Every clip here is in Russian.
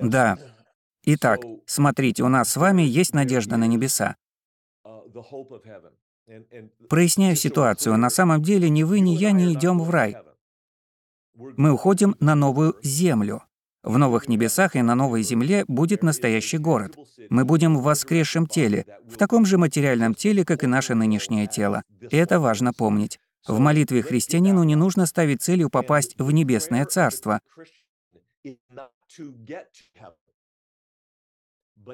Да. Итак, смотрите, у нас с вами есть надежда на небеса. Проясняю ситуацию. На самом деле ни вы, ни я не идем в рай. Мы уходим на новую землю. В новых небесах и на новой земле будет настоящий город. Мы будем в воскресшем теле, в таком же материальном теле, как и наше нынешнее тело. И это важно помнить. В молитве христианину не нужно ставить целью попасть в небесное царство.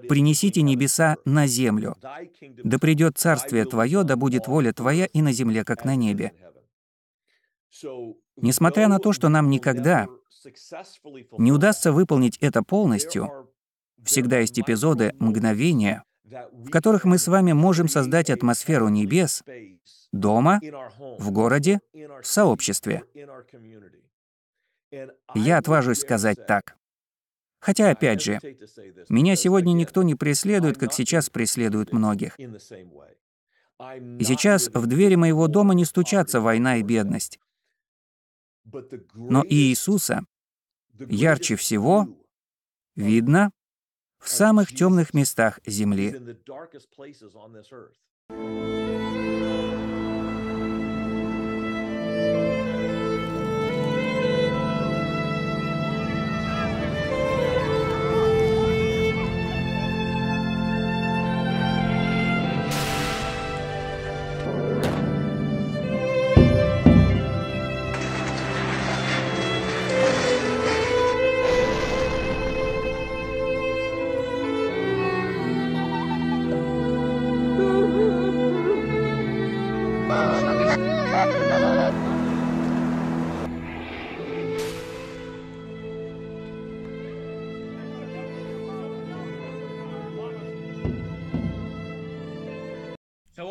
Принесите небеса на землю. Да придет царствие Твое, да будет воля Твоя и на земле, как на небе. Несмотря на то, что нам никогда не удастся выполнить это полностью, всегда есть эпизоды, мгновения, в которых мы с вами можем создать атмосферу небес дома, в городе, в сообществе. Я отважусь сказать так. Хотя, опять же, меня сегодня никто не преследует, как сейчас преследуют многих. И сейчас в двери моего дома не стучатся война и бедность. Но Иисуса ярче всего видно в самых темных местах земли.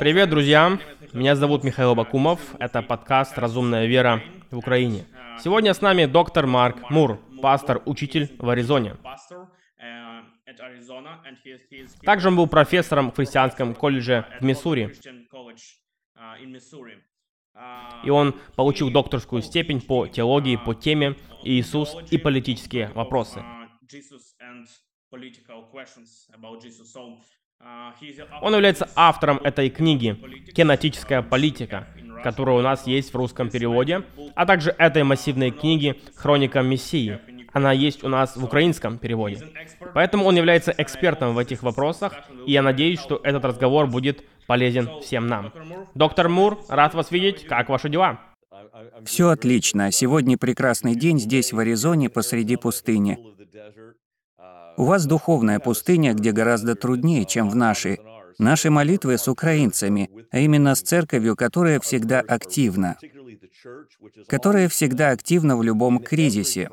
Привет, друзья! Меня зовут Михаил Бакумов. Это подкаст «Разумная вера в Украине». Сегодня с нами доктор Марк Мур, пастор-учитель в Аризоне. Также он был профессором в христианском колледже в Миссури. И он получил докторскую степень по теологии по теме «Иисус и политические вопросы». Он является автором этой книги «Кинетическая политика», которая у нас есть в русском переводе, а также этой массивной книги «Хроника Мессии». Она есть у нас в украинском переводе. Поэтому он является экспертом в этих вопросах, и я надеюсь, что этот разговор будет полезен всем нам. Доктор Мур, рад вас видеть. Как ваши дела? Все отлично. Сегодня прекрасный день здесь, в Аризоне, посреди пустыни. У вас духовная пустыня, где гораздо труднее, чем в нашей. Наши молитвы с украинцами, а именно с церковью, которая всегда активна. Которая всегда активна в любом кризисе,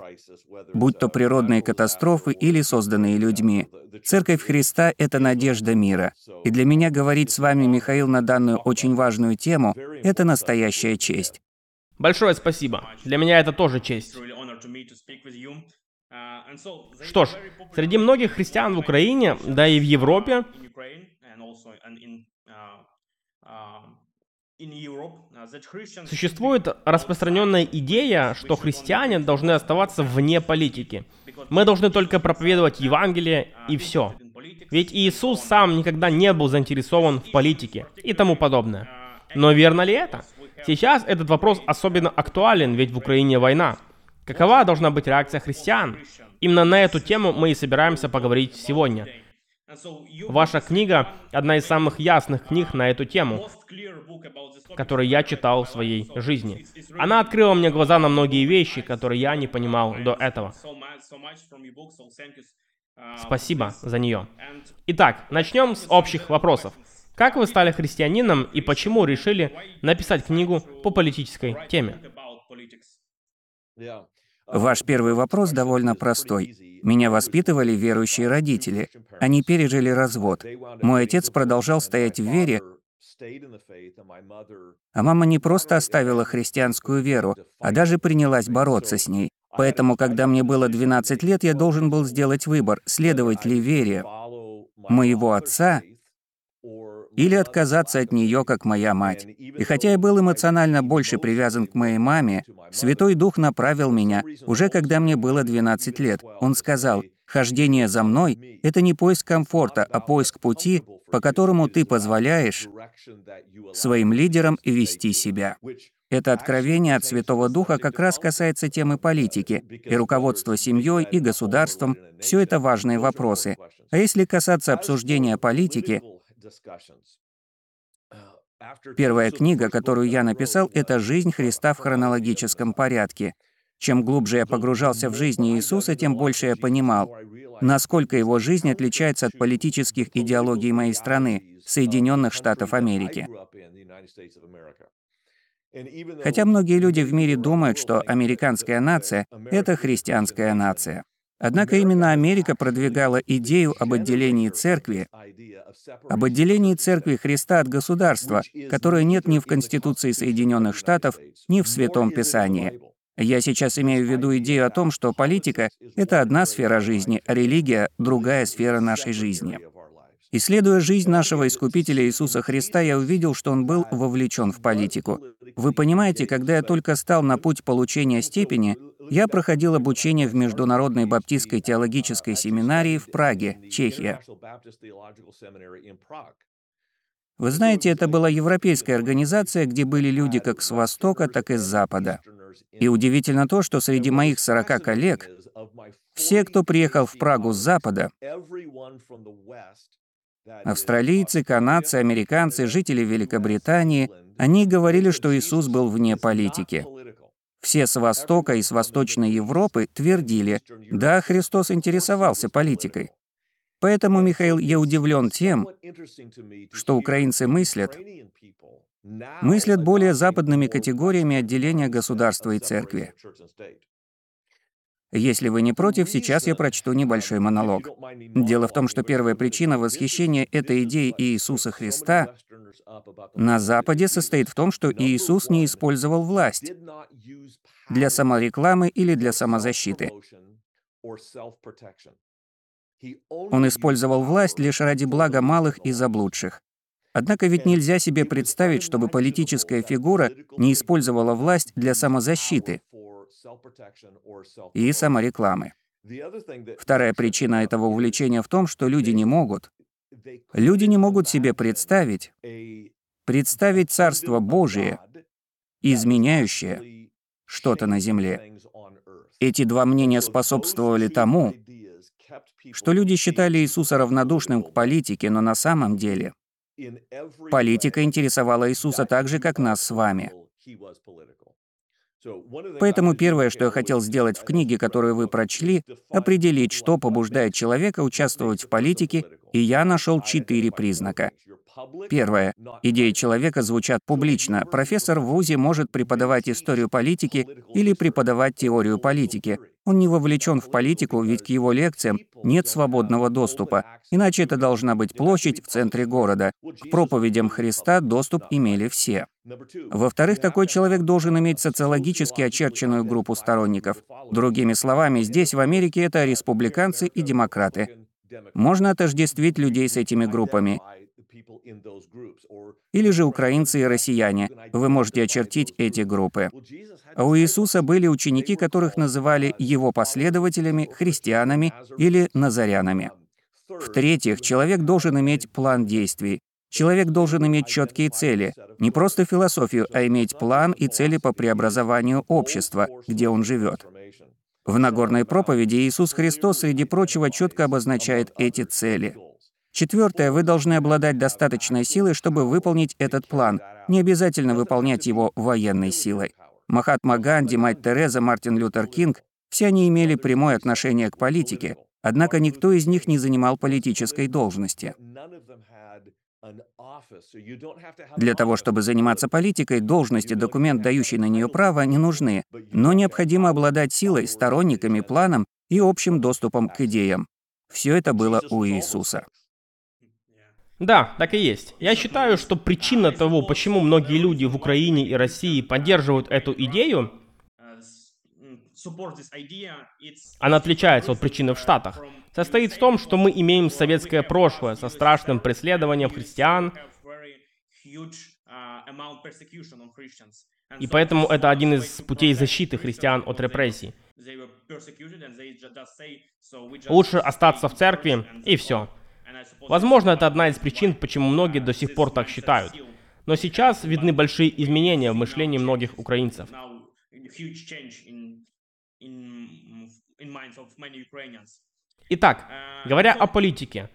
будь то природные катастрофы или созданные людьми. Церковь Христа — это надежда мира. И для меня говорить с вами, Михаил, на данную очень важную тему — это настоящая честь. Большое спасибо. Для меня это тоже честь. Что ж, среди многих христиан в Украине, да и в Европе, Существует распространенная идея, что христиане должны оставаться вне политики. Мы должны только проповедовать Евангелие и все. Ведь Иисус сам никогда не был заинтересован в политике и тому подобное. Но верно ли это? Сейчас этот вопрос особенно актуален, ведь в Украине война. Какова должна быть реакция христиан? Именно на эту тему мы и собираемся поговорить сегодня. Ваша книга — одна из самых ясных книг на эту тему, которую я читал в своей жизни. Она открыла мне глаза на многие вещи, которые я не понимал до этого. Спасибо за нее. Итак, начнем с общих вопросов. Как вы стали христианином и почему решили написать книгу по политической теме? Ваш первый вопрос довольно простой. Меня воспитывали верующие родители. Они пережили развод. Мой отец продолжал стоять в вере, а мама не просто оставила христианскую веру, а даже принялась бороться с ней. Поэтому, когда мне было 12 лет, я должен был сделать выбор, следовать ли вере моего отца или отказаться от нее, как моя мать. И хотя я был эмоционально больше привязан к моей маме, Святой Дух направил меня, уже когда мне было 12 лет. Он сказал, Хождение за мной — это не поиск комфорта, а поиск пути, по которому ты позволяешь своим лидерам вести себя. Это откровение от Святого Духа как раз касается темы политики, и руководства семьей, и государством — все это важные вопросы. А если касаться обсуждения политики, первая книга, которую я написал, это «Жизнь Христа в хронологическом порядке». Чем глубже я погружался в жизнь Иисуса, тем больше я понимал, насколько его жизнь отличается от политических идеологий моей страны, Соединенных Штатов Америки. Хотя многие люди в мире думают, что американская нация — это христианская нация. Однако именно Америка продвигала идею об отделении церкви, об отделении церкви Христа от государства, которое нет ни в Конституции Соединенных Штатов, ни в Святом Писании. Я сейчас имею в виду идею о том, что политика — это одна сфера жизни, а религия — другая сфера нашей жизни. Исследуя жизнь нашего Искупителя Иисуса Христа, я увидел, что он был вовлечен в политику. Вы понимаете, когда я только стал на путь получения степени, я проходил обучение в Международной Баптистской теологической семинарии в Праге, Чехия. Вы знаете, это была европейская организация, где были люди как с Востока, так и с Запада. И удивительно то, что среди моих 40 коллег, все, кто приехал в Прагу с Запада, австралийцы, канадцы, американцы, жители Великобритании, они говорили, что Иисус был вне политики. Все с Востока и с Восточной Европы твердили, да, Христос интересовался политикой. Поэтому, Михаил, я удивлен тем, что украинцы мыслят, мыслят более западными категориями отделения государства и церкви. Если вы не против, сейчас я прочту небольшой монолог. Дело в том, что первая причина восхищения этой идеи Иисуса Христа на Западе состоит в том, что Иисус не использовал власть для саморекламы или для самозащиты. Он использовал власть лишь ради блага малых и заблудших. Однако ведь нельзя себе представить, чтобы политическая фигура не использовала власть для самозащиты и саморекламы. Вторая причина этого увлечения в том, что люди не могут. Люди не могут себе представить, представить Царство Божие, изменяющее что-то на земле. Эти два мнения способствовали тому, что люди считали Иисуса равнодушным к политике, но на самом деле политика интересовала Иисуса так же, как нас с вами. Поэтому первое, что я хотел сделать в книге, которую вы прочли, определить, что побуждает человека участвовать в политике, и я нашел четыре признака. Первое. Идеи человека звучат публично. Профессор в ВУЗе может преподавать историю политики или преподавать теорию политики. Он не вовлечен в политику, ведь к его лекциям нет свободного доступа. Иначе это должна быть площадь в центре города. К проповедям Христа доступ имели все. Во-вторых, такой человек должен иметь социологически очерченную группу сторонников. Другими словами, здесь, в Америке, это республиканцы и демократы. Можно отождествить людей с этими группами. Или же украинцы и россияне. Вы можете очертить эти группы. А у Иисуса были ученики, которых называли его последователями, христианами или назарянами. В-третьих, человек должен иметь план действий. Человек должен иметь четкие цели, не просто философию, а иметь план и цели по преобразованию общества, где он живет. В Нагорной проповеди Иисус Христос, среди прочего, четко обозначает эти цели. Четвертое, вы должны обладать достаточной силой, чтобы выполнить этот план. Не обязательно выполнять его военной силой. Махатма Ганди, мать Тереза, Мартин Лютер Кинг — все они имели прямое отношение к политике, однако никто из них не занимал политической должности. Для того, чтобы заниматься политикой, должность и документ, дающий на нее право, не нужны, но необходимо обладать силой, сторонниками, планом и общим доступом к идеям. Все это было у Иисуса. Да, так и есть. Я считаю, что причина того, почему многие люди в Украине и России поддерживают эту идею, она отличается от причины в Штатах, состоит в том, что мы имеем советское прошлое со страшным преследованием христиан, И поэтому это один из путей защиты христиан от репрессий. Лучше остаться в церкви и все. Возможно, это одна из причин, почему многие до сих пор так считают. Но сейчас видны большие изменения в мышлении многих украинцев. Итак, говоря о политике,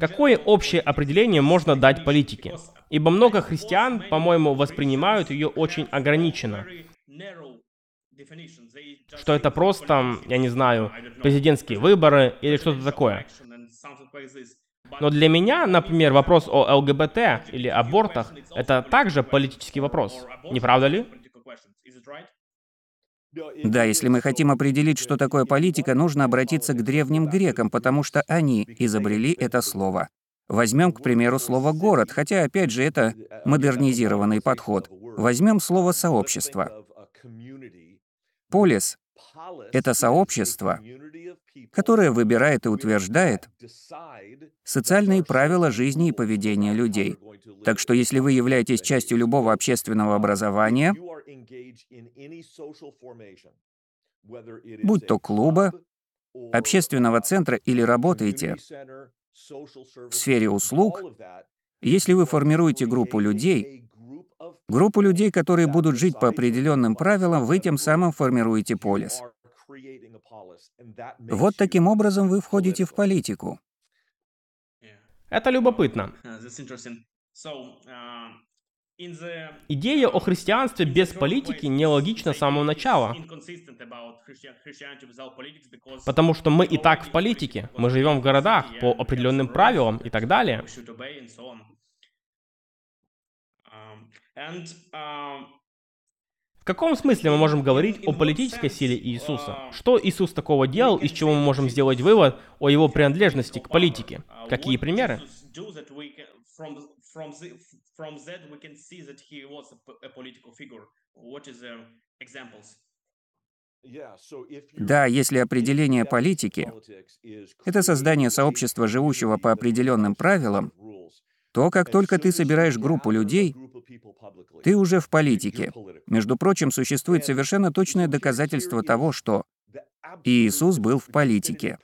какое общее определение можно дать политике? Ибо много христиан, по-моему, воспринимают ее очень ограниченно. Что это просто, я не знаю, президентские выборы или что-то такое. Но для меня, например, вопрос о ЛГБТ или абортах — это также политический вопрос. Не правда ли? Да, если мы хотим определить, что такое политика, нужно обратиться к древним грекам, потому что они изобрели это слово. Возьмем, к примеру, слово «город», хотя, опять же, это модернизированный подход. Возьмем слово «сообщество». Полис — это сообщество, которое выбирает и утверждает социальные правила жизни и поведения людей. Так что если вы являетесь частью любого общественного образования, будь то клуба, общественного центра или работаете в сфере услуг, если вы формируете группу людей, группу людей, которые будут жить по определенным правилам, вы тем самым формируете полис. Вот таким образом вы входите в политику. Это любопытно. Идея о христианстве без политики нелогична с самого начала. Потому что мы и так в политике. Мы живем в городах по определенным правилам и так далее. В каком смысле мы можем говорить о политической силе Иисуса? Что Иисус такого делал, из чего мы можем сделать вывод о его принадлежности к политике? Какие примеры? Да, если определение политики — это создание сообщества, живущего по определенным правилам, то как только ты собираешь группу людей, ты уже в политике. Между прочим, существует совершенно точное доказательство того, что Иисус был в политике.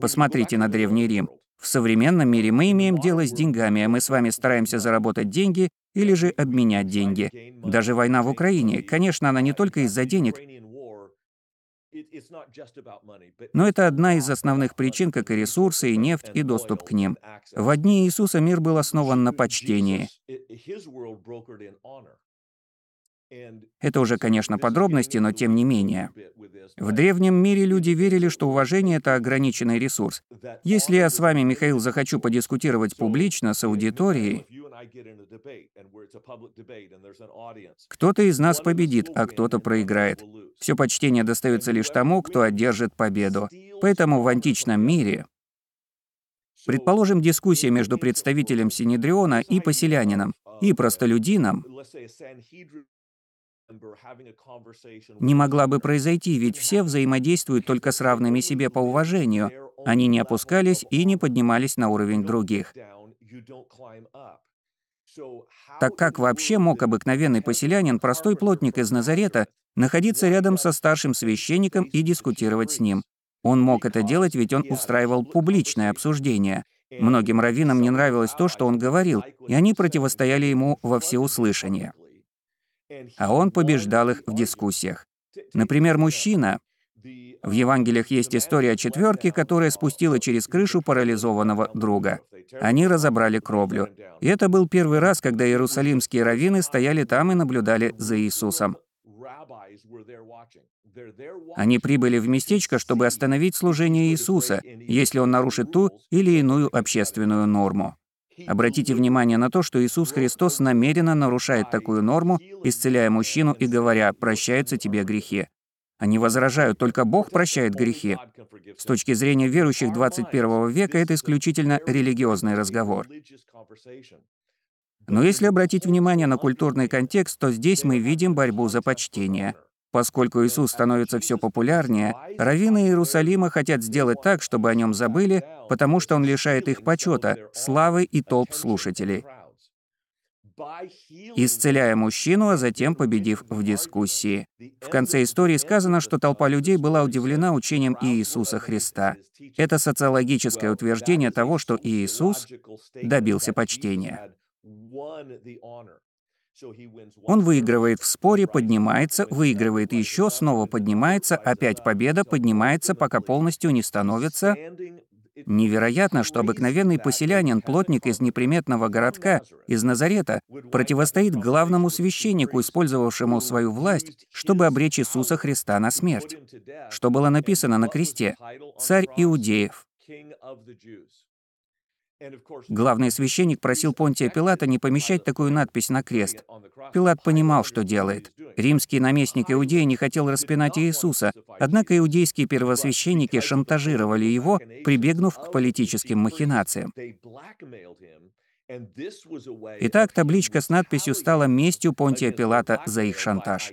Посмотрите на Древний Рим. В современном мире мы имеем дело с деньгами, а мы с вами стараемся заработать деньги или же обменять деньги. Даже война в Украине, конечно, она не только из-за денег, но это одна из основных причин, как и ресурсы, и нефть, и доступ к ним. В дни Иисуса мир был основан на почтении. Это уже, конечно, подробности, но тем не менее. В древнем мире люди верили, что уважение — это ограниченный ресурс. Если я с вами, Михаил, захочу подискутировать публично с аудиторией, кто-то из нас победит, а кто-то проиграет. Все почтение достается лишь тому, кто одержит победу. Поэтому в античном мире Предположим, дискуссия между представителем Синедриона и поселянином, и простолюдином не могла бы произойти, ведь все взаимодействуют только с равными себе по уважению. Они не опускались и не поднимались на уровень других. Так как вообще мог обыкновенный поселянин, простой плотник из Назарета, находиться рядом со старшим священником и дискутировать с ним? Он мог это делать, ведь он устраивал публичное обсуждение. Многим раввинам не нравилось то, что он говорил, и они противостояли ему во всеуслышание а он побеждал их в дискуссиях. Например, мужчина. В Евангелиях есть история о четверке, которая спустила через крышу парализованного друга. Они разобрали кровлю. И это был первый раз, когда иерусалимские раввины стояли там и наблюдали за Иисусом. Они прибыли в местечко, чтобы остановить служение Иисуса, если он нарушит ту или иную общественную норму. Обратите внимание на то, что Иисус Христос намеренно нарушает такую норму, исцеляя мужчину и говоря «прощаются тебе грехи». Они возражают, только Бог прощает грехи. С точки зрения верующих 21 века это исключительно религиозный разговор. Но если обратить внимание на культурный контекст, то здесь мы видим борьбу за почтение. Поскольку Иисус становится все популярнее, раввины Иерусалима хотят сделать так, чтобы о нем забыли, потому что он лишает их почета, славы и толп слушателей исцеляя мужчину, а затем победив в дискуссии. В конце истории сказано, что толпа людей была удивлена учением Иисуса Христа. Это социологическое утверждение того, что Иисус добился почтения. Он выигрывает в споре, поднимается, выигрывает еще, снова поднимается, опять победа, поднимается, пока полностью не становится Невероятно, что обыкновенный поселянин, плотник из неприметного городка, из Назарета, противостоит главному священнику, использовавшему свою власть, чтобы обречь Иисуса Христа на смерть. Что было написано на кресте? «Царь Иудеев». Главный священник просил Понтия Пилата не помещать такую надпись на крест. Пилат понимал, что делает. Римский наместник Иудеи не хотел распинать Иисуса, однако иудейские первосвященники шантажировали его, прибегнув к политическим махинациям. Итак, табличка с надписью стала местью Понтия Пилата за их шантаж.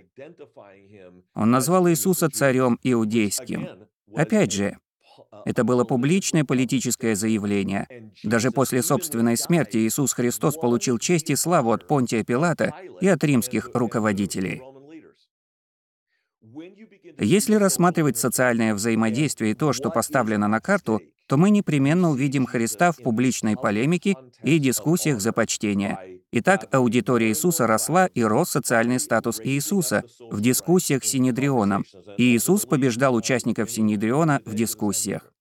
Он назвал Иисуса царем иудейским. Опять же, это было публичное политическое заявление. Даже после собственной смерти Иисус Христос получил честь и славу от Понтия Пилата и от римских руководителей. Если рассматривать социальное взаимодействие и то, что поставлено на карту, то мы непременно увидим Христа в публичной полемике и дискуссиях за почтение. Итак, аудитория Иисуса росла и рос социальный статус Иисуса в дискуссиях с Синедрионом, и Иисус побеждал участников Синедриона в дискуссиях.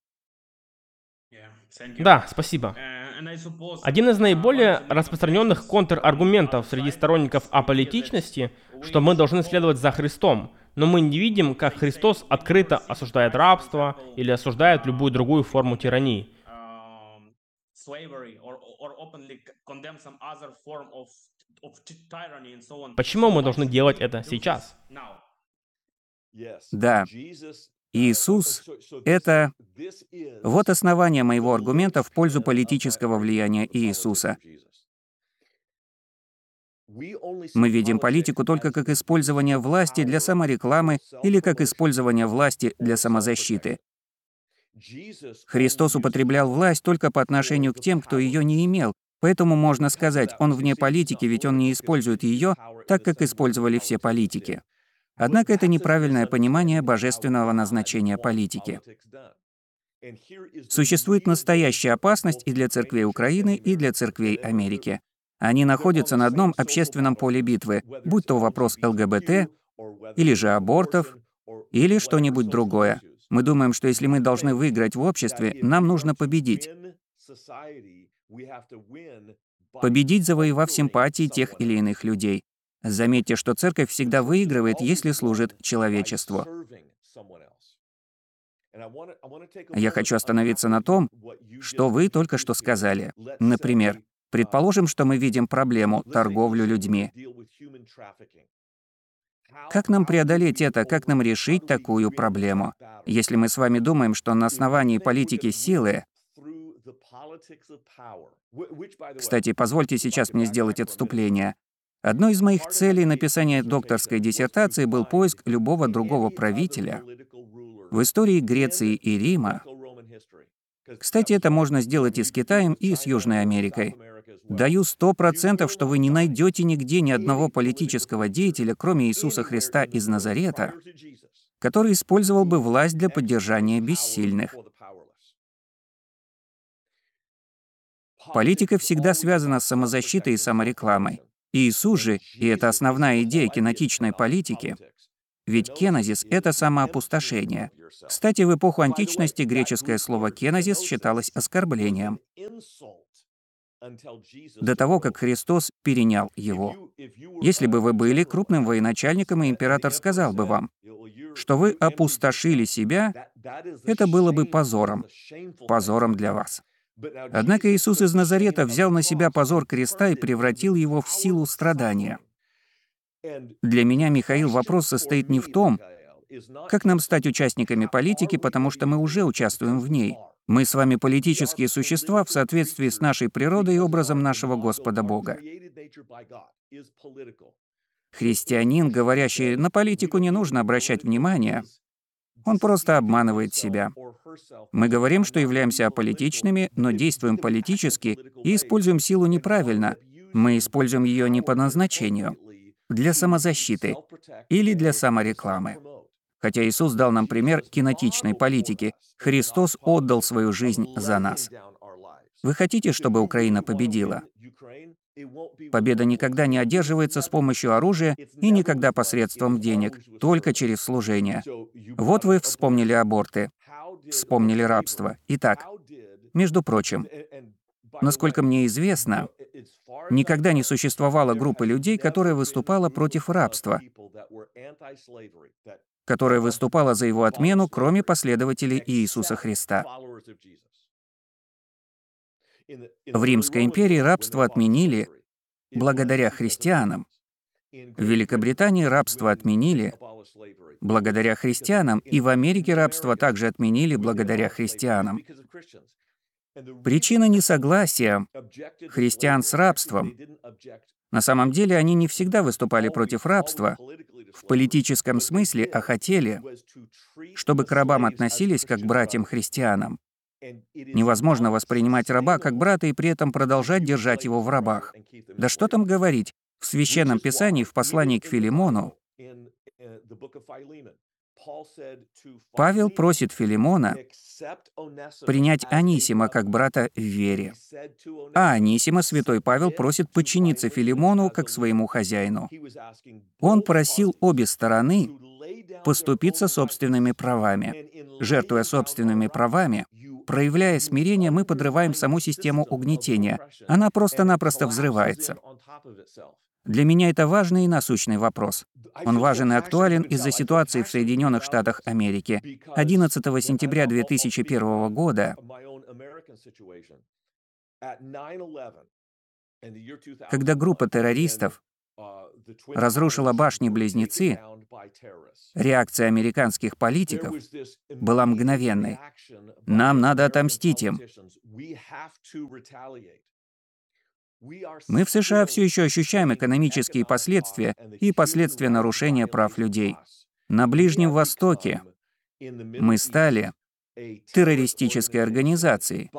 Да, спасибо. Один из наиболее распространенных контраргументов среди сторонников аполитичности, что мы должны следовать за Христом, но мы не видим, как Христос открыто осуждает рабство или осуждает любую другую форму тирании. Почему мы должны делать это сейчас? Да, Иисус — это... Вот основание моего аргумента в пользу политического влияния Иисуса. Мы видим политику только как использование власти для саморекламы или как использование власти для самозащиты. Христос употреблял власть только по отношению к тем, кто ее не имел, поэтому можно сказать, он вне политики, ведь он не использует ее так, как использовали все политики. Однако это неправильное понимание божественного назначения политики. Существует настоящая опасность и для церквей Украины, и для церквей Америки. Они находятся на одном общественном поле битвы, будь то вопрос ЛГБТ, или же абортов, или что-нибудь другое. Мы думаем, что если мы должны выиграть в обществе, нам нужно победить. Победить, завоевав симпатии тех или иных людей. Заметьте, что церковь всегда выигрывает, если служит человечеству. Я хочу остановиться на том, что вы только что сказали. Например, предположим, что мы видим проблему — торговлю людьми. Как нам преодолеть это, как нам решить такую проблему? Если мы с вами думаем, что на основании политики силы... Кстати, позвольте сейчас мне сделать отступление. Одной из моих целей написания докторской диссертации был поиск любого другого правителя в истории Греции и Рима. Кстати, это можно сделать и с Китаем, и с Южной Америкой. Даю сто процентов, что вы не найдете нигде ни одного политического деятеля, кроме Иисуса Христа из Назарета, который использовал бы власть для поддержания бессильных. Политика всегда связана с самозащитой и саморекламой. Иисус же, и это основная идея кинетичной политики, ведь кенозис — это самоопустошение. Кстати, в эпоху античности греческое слово «кенозис» считалось оскорблением до того, как Христос перенял его. Если бы вы были крупным военачальником, и император сказал бы вам, что вы опустошили себя, это было бы позором, позором для вас. Однако Иисус из Назарета взял на себя позор креста и превратил его в силу страдания. Для меня, Михаил, вопрос состоит не в том, как нам стать участниками политики, потому что мы уже участвуем в ней. Мы с вами политические существа в соответствии с нашей природой и образом нашего Господа Бога. Христианин, говорящий, на политику не нужно обращать внимание, он просто обманывает себя. Мы говорим, что являемся аполитичными, но действуем политически и используем силу неправильно. Мы используем ее не по назначению, для самозащиты или для саморекламы. Хотя Иисус дал нам пример кинетичной политики, Христос отдал свою жизнь за нас. Вы хотите, чтобы Украина победила? Победа никогда не одерживается с помощью оружия и никогда посредством денег, только через служение. Вот вы вспомнили аборты, вспомнили рабство. Итак, между прочим, насколько мне известно, никогда не существовало группы людей, которая выступала против рабства, которая выступала за его отмену, кроме последователей Иисуса Христа. В Римской империи рабство отменили благодаря христианам. В Великобритании рабство отменили благодаря христианам, и в Америке рабство также отменили благодаря христианам. Причина несогласия христиан с рабством на самом деле они не всегда выступали против рабства в политическом смысле, а хотели, чтобы к рабам относились как братьям-христианам. Невозможно воспринимать раба как брата и при этом продолжать держать его в рабах. Да что там говорить, в Священном Писании, в послании к Филимону, Павел просит Филимона принять Анисима как брата в вере. А Анисима святой Павел просит подчиниться Филимону как своему хозяину. Он просил обе стороны поступиться собственными правами. Жертвуя собственными правами, проявляя смирение, мы подрываем саму систему угнетения. Она просто-напросто взрывается. Для меня это важный и насущный вопрос. Он важен и актуален из-за ситуации в Соединенных Штатах Америки. 11 сентября 2001 года когда группа террористов разрушила башни-близнецы, реакция американских политиков была мгновенной. Нам надо отомстить им. Мы в США все еще ощущаем экономические последствия и последствия нарушения прав людей. На Ближнем Востоке мы стали террористической организацией,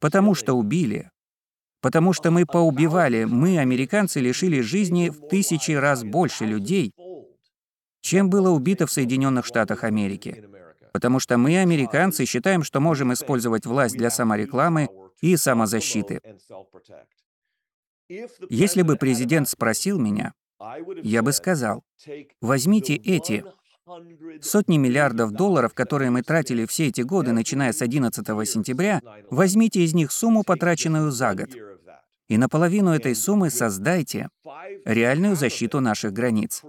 потому что убили, потому что мы поубивали, мы, американцы, лишили жизни в тысячи раз больше людей, чем было убито в Соединенных Штатах Америки. Потому что мы, американцы, считаем, что можем использовать власть для саморекламы и самозащиты. Если бы президент спросил меня, я бы сказал, возьмите эти сотни миллиардов долларов, которые мы тратили все эти годы, начиная с 11 сентября, возьмите из них сумму, потраченную за год, и наполовину этой суммы создайте реальную защиту наших границ.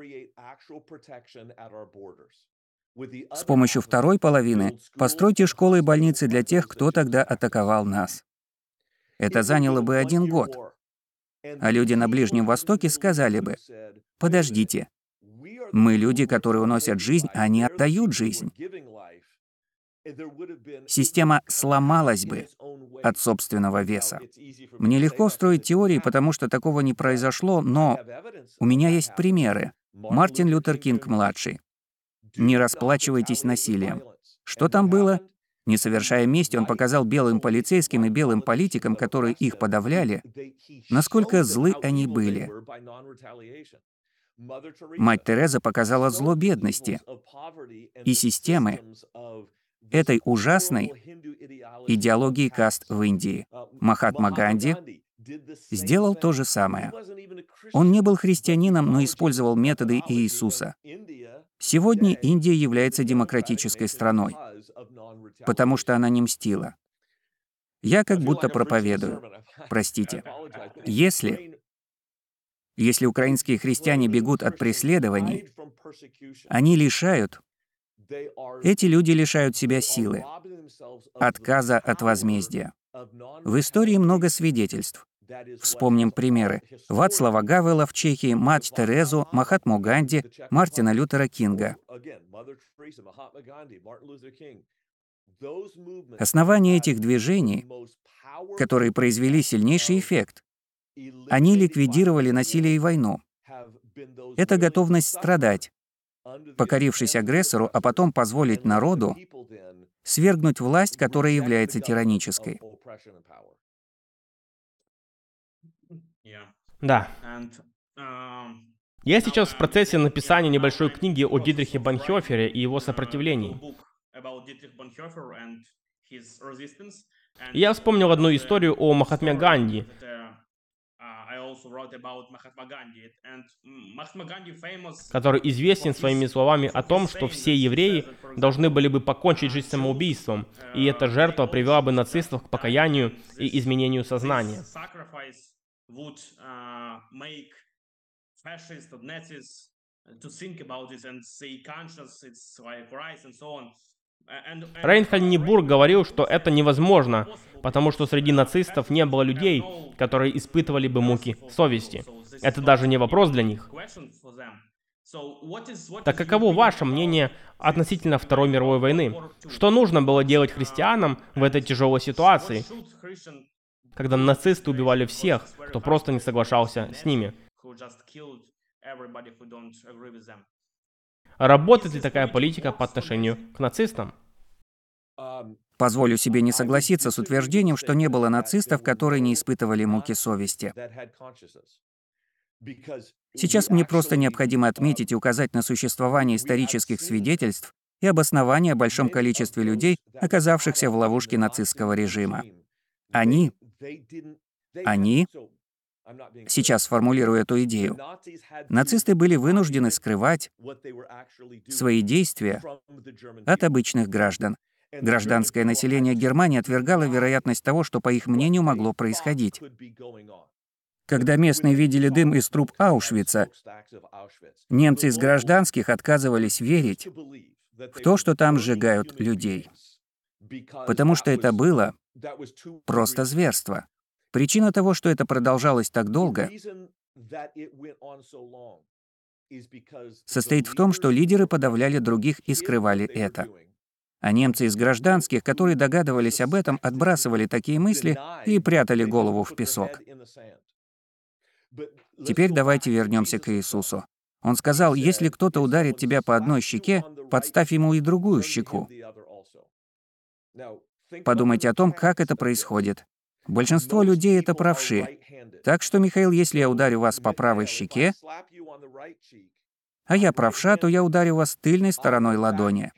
С помощью второй половины постройте школы и больницы для тех, кто тогда атаковал нас. Это заняло бы один год. А люди на Ближнем Востоке сказали бы, подождите, мы люди, которые уносят жизнь, а не отдают жизнь. Система сломалась бы от собственного веса. Мне легко строить теории, потому что такого не произошло, но у меня есть примеры. Мартин Лютер Кинг-младший. Не расплачивайтесь насилием. Что там было? Не совершая мести, он показал белым полицейским и белым политикам, которые их подавляли, насколько злы они были. Мать Тереза показала зло бедности и системы этой ужасной идеологии каст в Индии. Махатма Ганди сделал то же самое. Он не был христианином, но использовал методы Иисуса. Сегодня Индия является демократической страной, потому что она не мстила. Я как будто проповедую. Простите. Если если украинские христиане бегут от преследований, они лишают, эти люди лишают себя силы, отказа от возмездия. В истории много свидетельств. Вспомним примеры. Вацлава Гавела в Чехии, мать Терезу, Махатму Ганди, Мартина Лютера Кинга. Основание этих движений, которые произвели сильнейший эффект, они ликвидировали насилие и войну, Это готовность страдать, покорившись агрессору, а потом позволить народу свергнуть власть, которая является тиранической. Да. Я сейчас в процессе написания небольшой книги о Дидрихе Банхёфере и его сопротивлении. Я вспомнил одну историю о Махатме Ганди, который известен своими словами о том, что все евреи должны были бы покончить жизнь самоубийством, и эта жертва привела бы нацистов к покаянию и изменению сознания. Рейнхальд Нибург говорил, что это невозможно, потому что среди нацистов не было людей, которые испытывали бы муки совести. Это даже не вопрос для них. Так каково ваше мнение относительно Второй мировой войны? Что нужно было делать христианам в этой тяжелой ситуации, когда нацисты убивали всех, кто просто не соглашался с ними? Работает ли такая политика по отношению к нацистам? Позволю себе не согласиться с утверждением, что не было нацистов, которые не испытывали муки совести. Сейчас мне просто необходимо отметить и указать на существование исторических свидетельств и обоснования о большом количестве людей, оказавшихся в ловушке нацистского режима. Они, они Сейчас сформулирую эту идею. Нацисты были вынуждены скрывать свои действия от обычных граждан. Гражданское население Германии отвергало вероятность того, что, по их мнению, могло происходить. Когда местные видели дым из труб Аушвица, немцы из гражданских отказывались верить в то, что там сжигают людей. Потому что это было просто зверство. Причина того, что это продолжалось так долго, состоит в том, что лидеры подавляли других и скрывали это. А немцы из гражданских, которые догадывались об этом, отбрасывали такие мысли и прятали голову в песок. Теперь давайте вернемся к Иисусу. Он сказал, если кто-то ударит тебя по одной щеке, подставь ему и другую щеку. Подумайте о том, как это происходит. Большинство людей — это правши. Так что, Михаил, если я ударю вас по правой щеке, а я правша, то я ударю вас тыльной стороной ладони.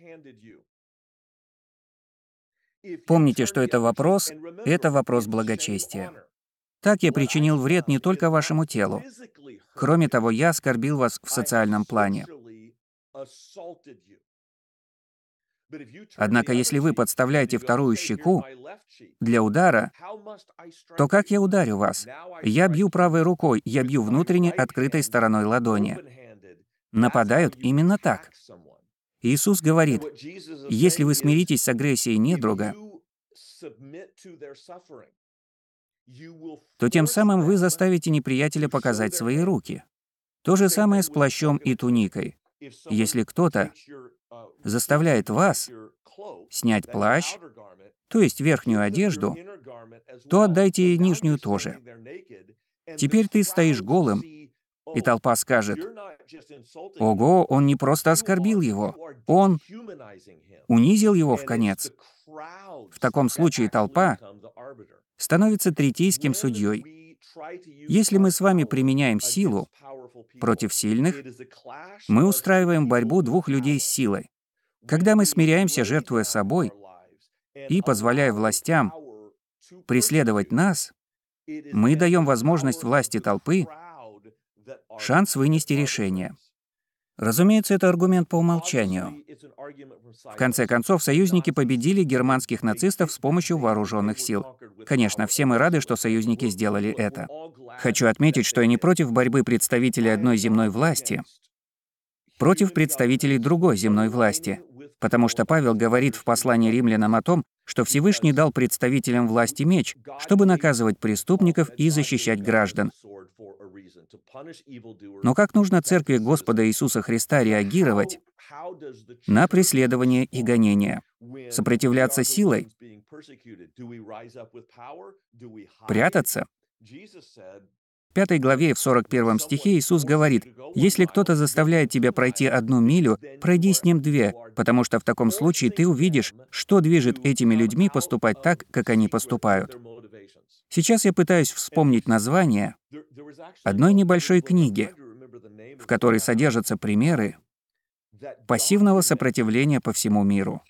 Помните, что это вопрос, это вопрос благочестия. Так я причинил вред не только вашему телу. Кроме того, я оскорбил вас в социальном плане. Однако, если вы подставляете вторую щеку для удара, то как я ударю вас? Я бью правой рукой, я бью внутренней открытой стороной ладони. Нападают именно так. Иисус говорит, если вы смиритесь с агрессией недруга, то тем самым вы заставите неприятеля показать свои руки. То же самое с плащом и туникой. Если кто-то заставляет вас снять плащ, то есть верхнюю одежду, то отдайте ей нижнюю тоже. Теперь ты стоишь голым, и толпа скажет, «Ого, он не просто оскорбил его, он унизил его в конец». В таком случае толпа становится третейским судьей. Если мы с вами применяем силу против сильных, мы устраиваем борьбу двух людей с силой. Когда мы смиряемся, жертвуя собой, и позволяя властям преследовать нас, мы даем возможность власти толпы шанс вынести решение. Разумеется, это аргумент по умолчанию. В конце концов, союзники победили германских нацистов с помощью вооруженных сил. Конечно, все мы рады, что союзники сделали это. Хочу отметить, что я не против борьбы представителей одной земной власти против представителей другой земной власти, потому что Павел говорит в послании римлянам о том, что Всевышний дал представителям власти меч, чтобы наказывать преступников и защищать граждан. Но как нужно Церкви Господа Иисуса Христа реагировать на преследование и гонение? Сопротивляться силой? Прятаться? В пятой главе в 41 стихе Иисус говорит, «Если кто-то заставляет тебя пройти одну милю, пройди с ним две, потому что в таком случае ты увидишь, что движет этими людьми поступать так, как они поступают». Сейчас я пытаюсь вспомнить название одной небольшой книги, в которой содержатся примеры пассивного сопротивления по всему миру.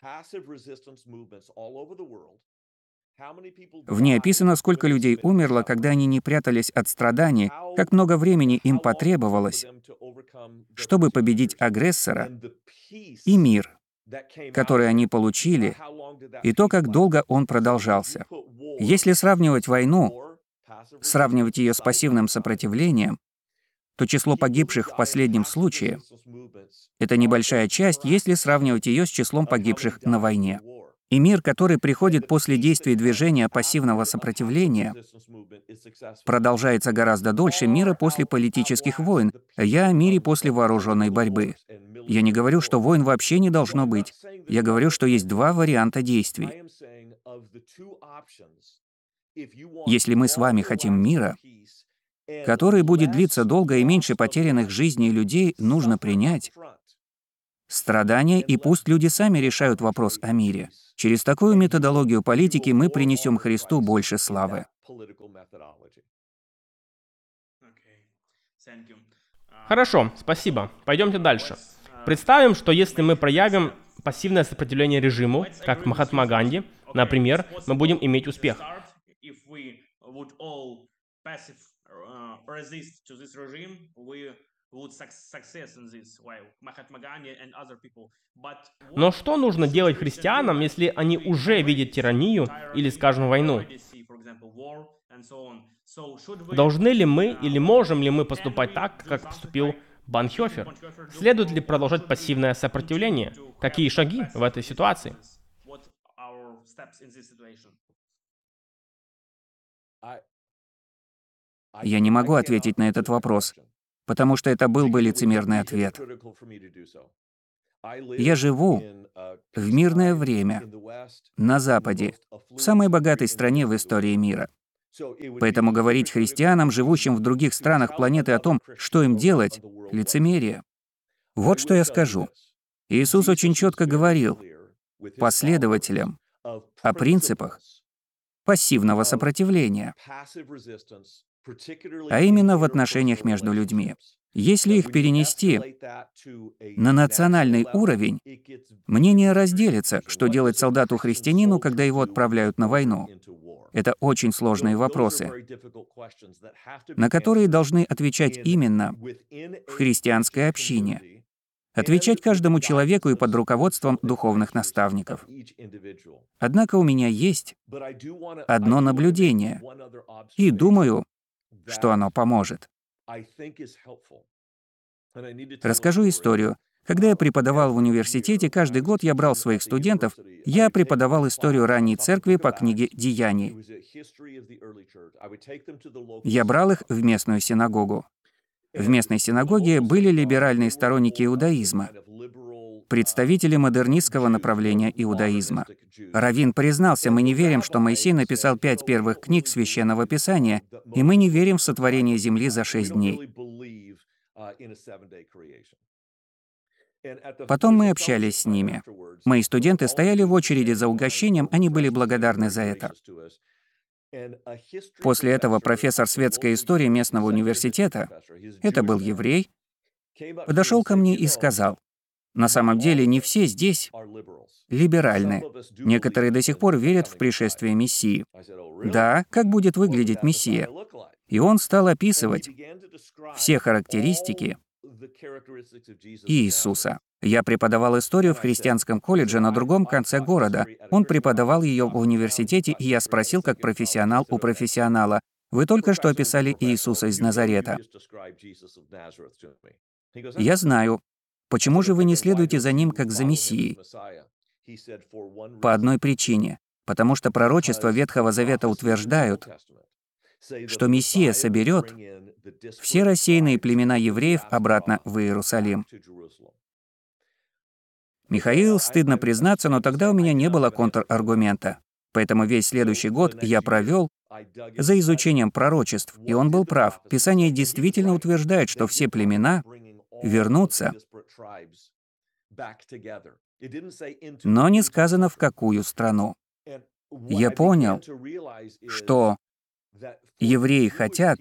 В ней описано, сколько людей умерло, когда они не прятались от страданий, как много времени им потребовалось, чтобы победить агрессора, и мир, который они получили, и то, как долго он продолжался. Если сравнивать войну, сравнивать ее с пассивным сопротивлением, то число погибших в последнем случае — это небольшая часть, если сравнивать ее с числом погибших на войне. И мир, который приходит после действий движения пассивного сопротивления, продолжается гораздо дольше мира после политических войн. Я о мире после вооруженной борьбы. Я не говорю, что войн вообще не должно быть. Я говорю, что есть два варианта действий. Если мы с вами хотим мира, который будет длиться долго и меньше потерянных жизней людей, нужно принять страдания, и пусть люди сами решают вопрос о мире. Через такую методологию политики мы принесем Христу больше славы. Хорошо, спасибо. Пойдемте дальше. Представим, что если мы проявим пассивное сопротивление режиму, как Махатма Ганди, например, мы будем иметь успех. Но что нужно делать христианам, если они уже видят тиранию или, скажем, войну? Должны ли мы или можем ли мы поступать так, как поступил Банхёфер? Следует ли продолжать пассивное сопротивление? Какие шаги в этой ситуации? Я не могу ответить на этот вопрос потому что это был бы лицемерный ответ. Я живу в мирное время, на Западе, в самой богатой стране в истории мира. Поэтому говорить христианам, живущим в других странах планеты о том, что им делать, — лицемерие. Вот что я скажу. Иисус очень четко говорил последователям о принципах пассивного сопротивления а именно в отношениях между людьми. Если их перенести на национальный уровень, мнение разделится, что делать солдату-христианину, когда его отправляют на войну. Это очень сложные вопросы, на которые должны отвечать именно в христианской общине. Отвечать каждому человеку и под руководством духовных наставников. Однако у меня есть одно наблюдение, и думаю, что оно поможет. Расскажу историю. Когда я преподавал в университете, каждый год я брал своих студентов, я преподавал историю ранней церкви по книге «Деяний». Я брал их в местную синагогу. В местной синагоге были либеральные сторонники иудаизма, представители модернистского направления иудаизма. Равин признался, мы не верим, что Моисей написал пять первых книг Священного Писания, и мы не верим в сотворение Земли за шесть дней. Потом мы общались с ними. Мои студенты стояли в очереди за угощением, они были благодарны за это. После этого профессор светской истории местного университета, это был еврей, подошел ко мне и сказал, на самом деле не все здесь либеральны. Некоторые до сих пор верят в пришествие Мессии. Да, как будет выглядеть Мессия? И он стал описывать все характеристики Иисуса. Я преподавал историю в христианском колледже на другом конце города. Он преподавал ее в университете, и я спросил, как профессионал у профессионала, «Вы только что описали Иисуса из Назарета». «Я знаю. Почему же вы не следуете за ним, как за Мессией? По одной причине. Потому что пророчества Ветхого Завета утверждают, что Мессия соберет все рассеянные племена евреев обратно в Иерусалим. Михаил, стыдно признаться, но тогда у меня не было контраргумента. Поэтому весь следующий год я провел, за изучением пророчеств, и он был прав. Писание действительно утверждает, что все племена вернутся, но не сказано в какую страну. Я понял, что евреи хотят,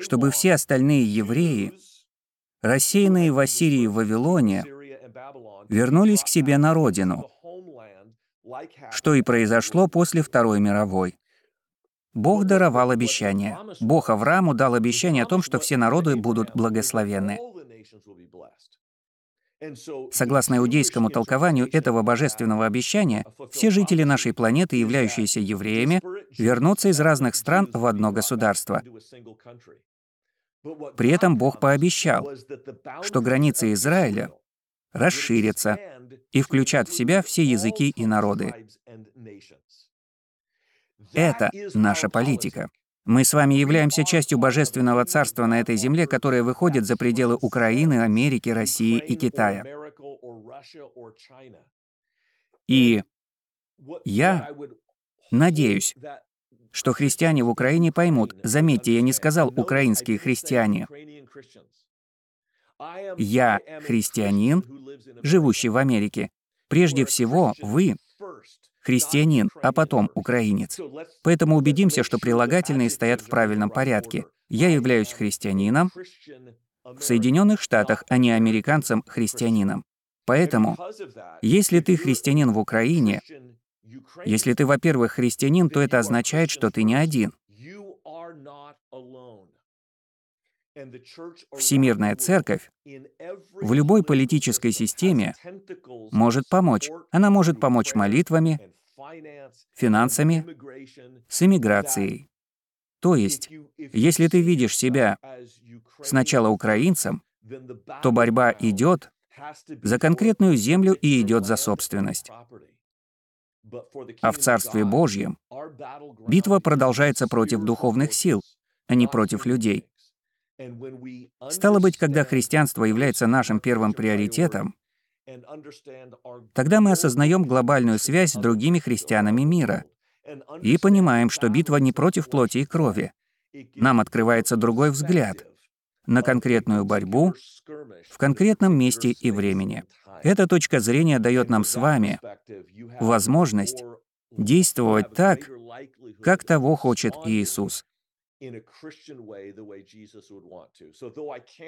чтобы все остальные евреи, рассеянные в Ассирии и Вавилоне, вернулись к себе на родину, что и произошло после Второй мировой. Бог даровал обещание. Бог Аврааму дал обещание о том, что все народы будут благословенны. Согласно иудейскому толкованию этого божественного обещания, все жители нашей планеты, являющиеся евреями, вернутся из разных стран в одно государство. При этом Бог пообещал, что границы Израиля расширятся и включат в себя все языки и народы. Это наша политика. Мы с вами являемся частью Божественного Царства на этой земле, которое выходит за пределы Украины, Америки, России и Китая. И я надеюсь, что христиане в Украине поймут, заметьте, я не сказал «украинские христиане». Я христианин, живущий в Америке. Прежде всего, вы христианин, а потом украинец. Поэтому убедимся, что прилагательные стоят в правильном порядке. Я являюсь христианином в Соединенных Штатах, а не американцем-христианином. Поэтому, если ты христианин в Украине, если ты, во-первых, христианин, то это означает, что ты не один. Всемирная Церковь в любой политической системе может помочь. Она может помочь молитвами, финансами, с иммиграцией. То есть, если ты видишь себя сначала украинцем, то борьба идет за конкретную землю и идет за собственность. А в Царстве Божьем битва продолжается против духовных сил, а не против людей. Стало быть, когда христианство является нашим первым приоритетом, тогда мы осознаем глобальную связь с другими христианами мира и понимаем, что битва не против плоти и крови. Нам открывается другой взгляд на конкретную борьбу в конкретном месте и времени. Эта точка зрения дает нам с вами возможность действовать так, как того хочет Иисус.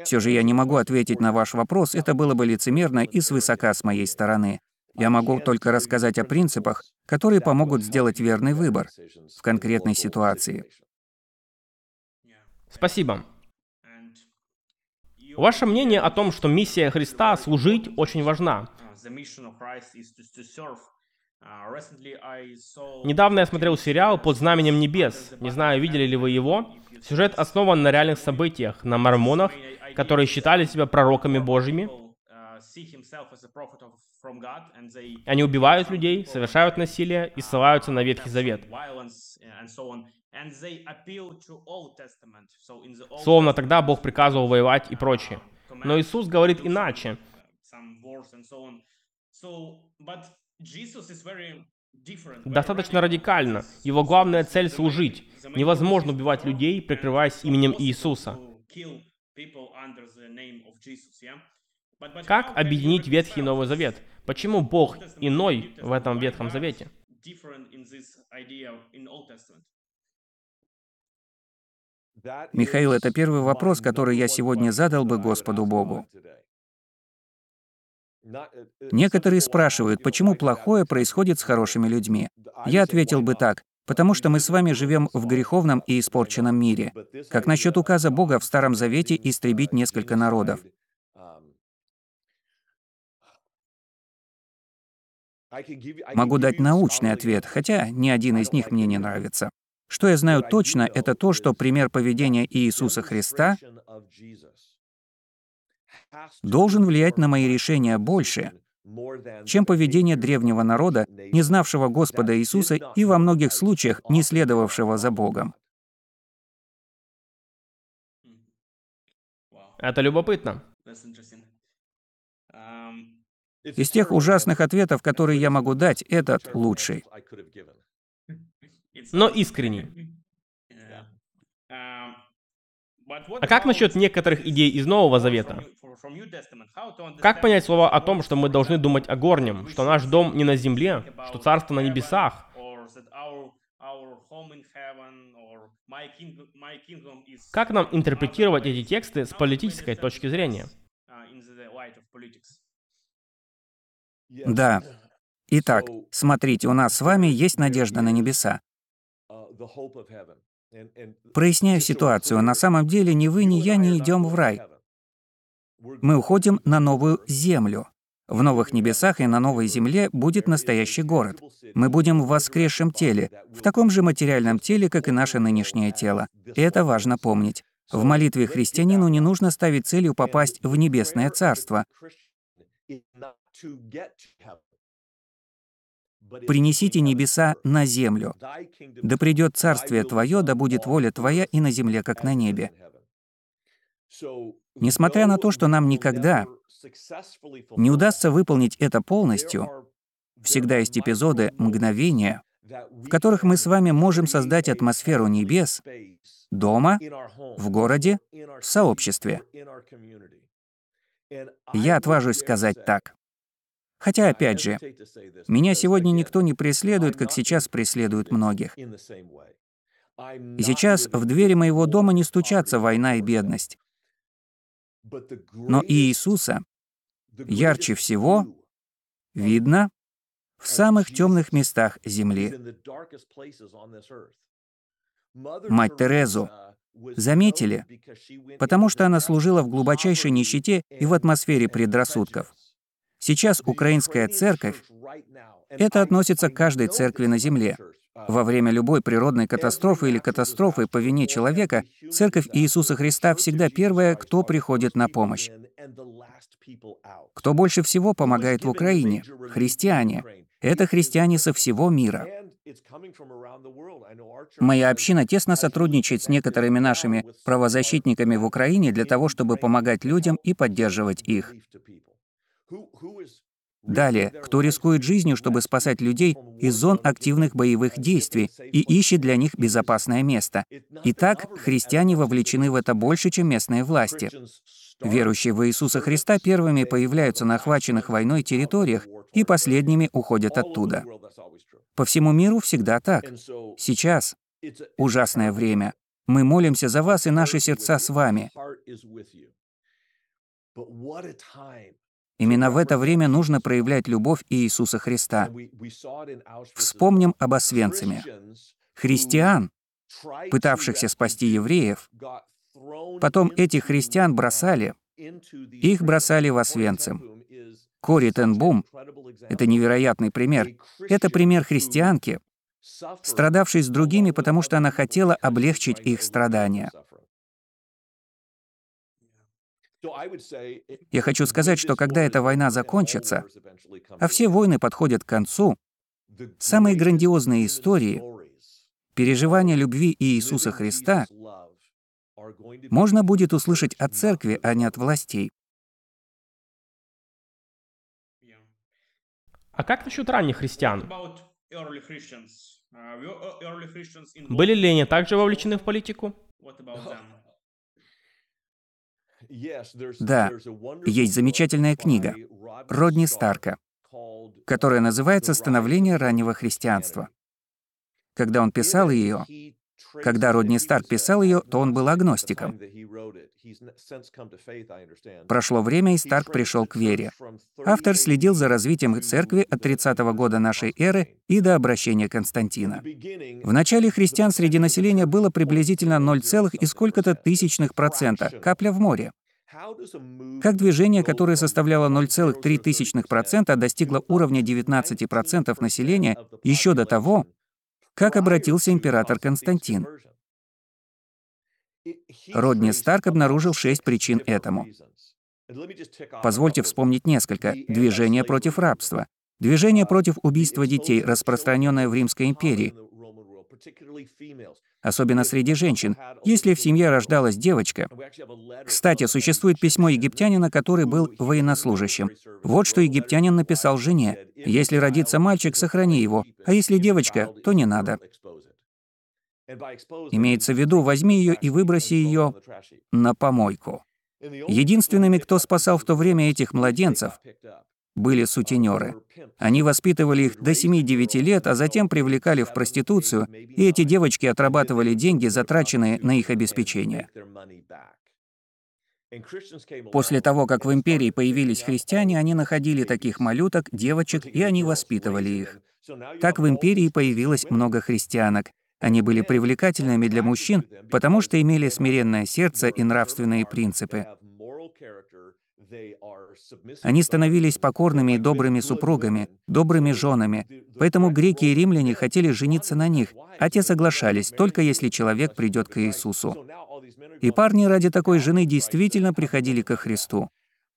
Все же я не могу ответить на ваш вопрос, это было бы лицемерно и свысока с моей стороны. Я могу только рассказать о принципах, которые помогут сделать верный выбор в конкретной ситуации. Спасибо. Ваше мнение о том, что миссия Христа служить очень важна. Недавно я смотрел сериал «Под знаменем небес». Не знаю, видели ли вы его. Сюжет основан на реальных событиях, на мормонах, которые считали себя пророками Божьими. Они убивают людей, совершают насилие и ссылаются на Ветхий Завет. Словно тогда Бог приказывал воевать и прочее. Но Иисус говорит иначе. Достаточно радикально. Его главная цель — служить. Невозможно убивать людей, прикрываясь именем Иисуса. Как объединить Ветхий и Новый Завет? Почему Бог иной в этом Ветхом Завете? Михаил, это первый вопрос, который я сегодня задал бы Господу Богу. Некоторые спрашивают, почему плохое происходит с хорошими людьми. Я ответил бы так, потому что мы с вами живем в греховном и испорченном мире. Как насчет указа Бога в Старом Завете истребить несколько народов? Могу дать научный ответ, хотя ни один из них мне не нравится. Что я знаю точно, это то, что пример поведения Иисуса Христа должен влиять на мои решения больше, чем поведение древнего народа, не знавшего Господа Иисуса и во многих случаях не следовавшего за Богом. Это любопытно. Из тех ужасных ответов, которые я могу дать, этот лучший. Но искренний. А как насчет некоторых идей из Нового Завета? Как понять слова о том, что мы должны думать о горнем, что наш дом не на земле, что царство на небесах? Как нам интерпретировать эти тексты с политической точки зрения? Да. Итак, смотрите, у нас с вами есть надежда на небеса. Проясняю ситуацию. На самом деле ни вы, ни я не идем в рай. Мы уходим на новую землю. В новых небесах и на новой земле будет настоящий город. Мы будем в воскресшем теле, в таком же материальном теле, как и наше нынешнее тело. И это важно помнить. В молитве христианину не нужно ставить целью попасть в небесное царство. Принесите небеса на землю. Да придет царствие Твое, да будет воля Твоя и на земле, как на небе. Несмотря на то, что нам никогда не удастся выполнить это полностью, всегда есть эпизоды, мгновения, в которых мы с вами можем создать атмосферу небес дома, в городе, в сообществе. Я отважусь сказать так. Хотя, опять же, меня сегодня никто не преследует, как сейчас преследуют многих. И сейчас в двери моего дома не стучатся война и бедность. Но Иисуса ярче всего видно в самых темных местах Земли. Мать Терезу заметили, потому что она служила в глубочайшей нищете и в атмосфере предрассудков. Сейчас украинская церковь — это относится к каждой церкви на Земле. Во время любой природной катастрофы или катастрофы по вине человека, Церковь Иисуса Христа всегда первая, кто приходит на помощь. Кто больше всего помогает в Украине? Христиане. Это христиане со всего мира. Моя община тесно сотрудничает с некоторыми нашими правозащитниками в Украине для того, чтобы помогать людям и поддерживать их. Далее, кто рискует жизнью, чтобы спасать людей из зон активных боевых действий и ищет для них безопасное место. Итак, христиане вовлечены в это больше, чем местные власти. Верующие в Иисуса Христа первыми появляются на охваченных войной территориях и последними уходят оттуда. По всему миру всегда так. Сейчас ужасное время. Мы молимся за вас, и наши сердца с вами. Именно в это время нужно проявлять любовь Иисуса Христа. Вспомним об Освенциме. Христиан, пытавшихся спасти евреев, потом этих христиан бросали, их бросали в Освенцим. Кори Тенбум — это невероятный пример. Это пример христианки, страдавшей с другими, потому что она хотела облегчить их страдания. Я хочу сказать, что когда эта война закончится, а все войны подходят к концу, самые грандиозные истории, переживания любви Иисуса Христа можно будет услышать от церкви, а не от властей. А как насчет ранних христиан? Были ли они также вовлечены в политику? Да, есть замечательная книга Родни Старка, которая называется «Становление раннего христианства». Когда он писал ее, когда Родни Старк писал ее, то он был агностиком. Прошло время, и Старк пришел к вере. Автор следил за развитием церкви от 30-го года нашей эры и до обращения Константина. В начале христиан среди населения было приблизительно 0, и сколько-то тысячных процента, капля в море. Как движение, которое составляло 0,3%, достигло уровня 19% населения еще до того, как обратился император Константин. Родни Старк обнаружил шесть причин этому. Позвольте вспомнить несколько. Движение против рабства, движение против убийства детей, распространенное в Римской империи, особенно среди женщин, если в семье рождалась девочка. Кстати, существует письмо египтянина, который был военнослужащим. Вот что египтянин написал жене. «Если родится мальчик, сохрани его, а если девочка, то не надо». Имеется в виду, возьми ее и выброси ее на помойку. Единственными, кто спасал в то время этих младенцев, были сутенеры. Они воспитывали их до 7-9 лет, а затем привлекали в проституцию, и эти девочки отрабатывали деньги, затраченные на их обеспечение. После того, как в империи появились христиане, они находили таких малюток, девочек, и они воспитывали их. Так в империи появилось много христианок. Они были привлекательными для мужчин, потому что имели смиренное сердце и нравственные принципы. Они становились покорными и добрыми супругами, добрыми женами, поэтому греки и римляне хотели жениться на них, а те соглашались, только если человек придет к Иисусу. И парни ради такой жены действительно приходили ко Христу.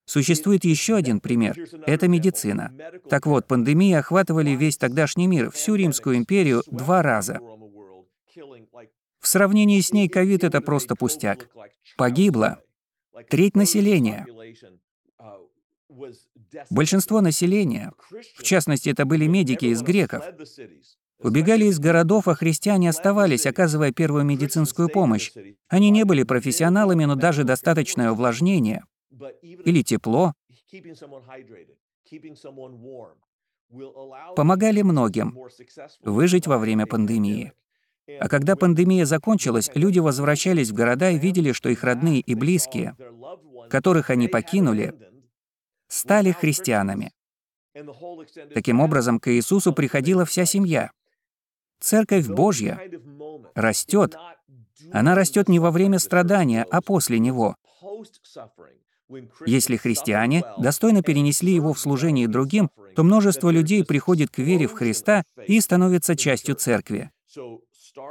Существует еще один пример — это медицина. Так вот, пандемии охватывали весь тогдашний мир, всю Римскую империю, два раза. В сравнении с ней ковид — это просто пустяк. Погибло треть населения. Большинство населения, в частности, это были медики из греков, убегали из городов, а христиане оставались, оказывая первую медицинскую помощь. Они не были профессионалами, но даже достаточное увлажнение или тепло. помогали многим выжить во время пандемии. А когда пандемия закончилась, люди возвращались в города и видели, что их родные и близкие, которых они покинули, стали христианами. Таким образом, к Иисусу приходила вся семья. Церковь Божья растет. Она растет не во время страдания, а после него. Если христиане достойно перенесли его в служении другим, то множество людей приходит к вере в Христа и становится частью церкви.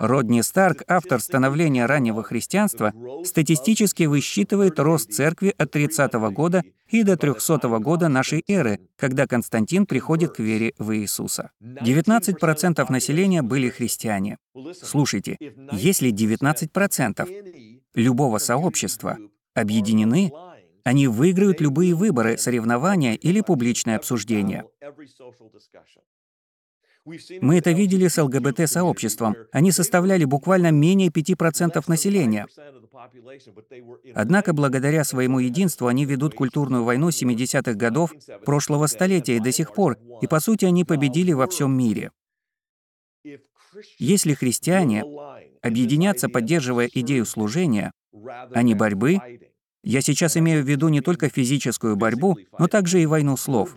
Родни Старк, автор становления раннего христианства, статистически высчитывает рост церкви от 30 -го года и до 300 -го года нашей эры, когда Константин приходит к вере в Иисуса. 19% населения были христиане. Слушайте, если 19% любого сообщества объединены, они выиграют любые выборы, соревнования или публичное обсуждение. Мы это видели с ЛГБТ-сообществом. Они составляли буквально менее 5% населения. Однако, благодаря своему единству, они ведут культурную войну 70-х годов прошлого столетия и до сих пор, и, по сути, они победили во всем мире. Если христиане объединятся, поддерживая идею служения, а не борьбы, я сейчас имею в виду не только физическую борьбу, но также и войну слов.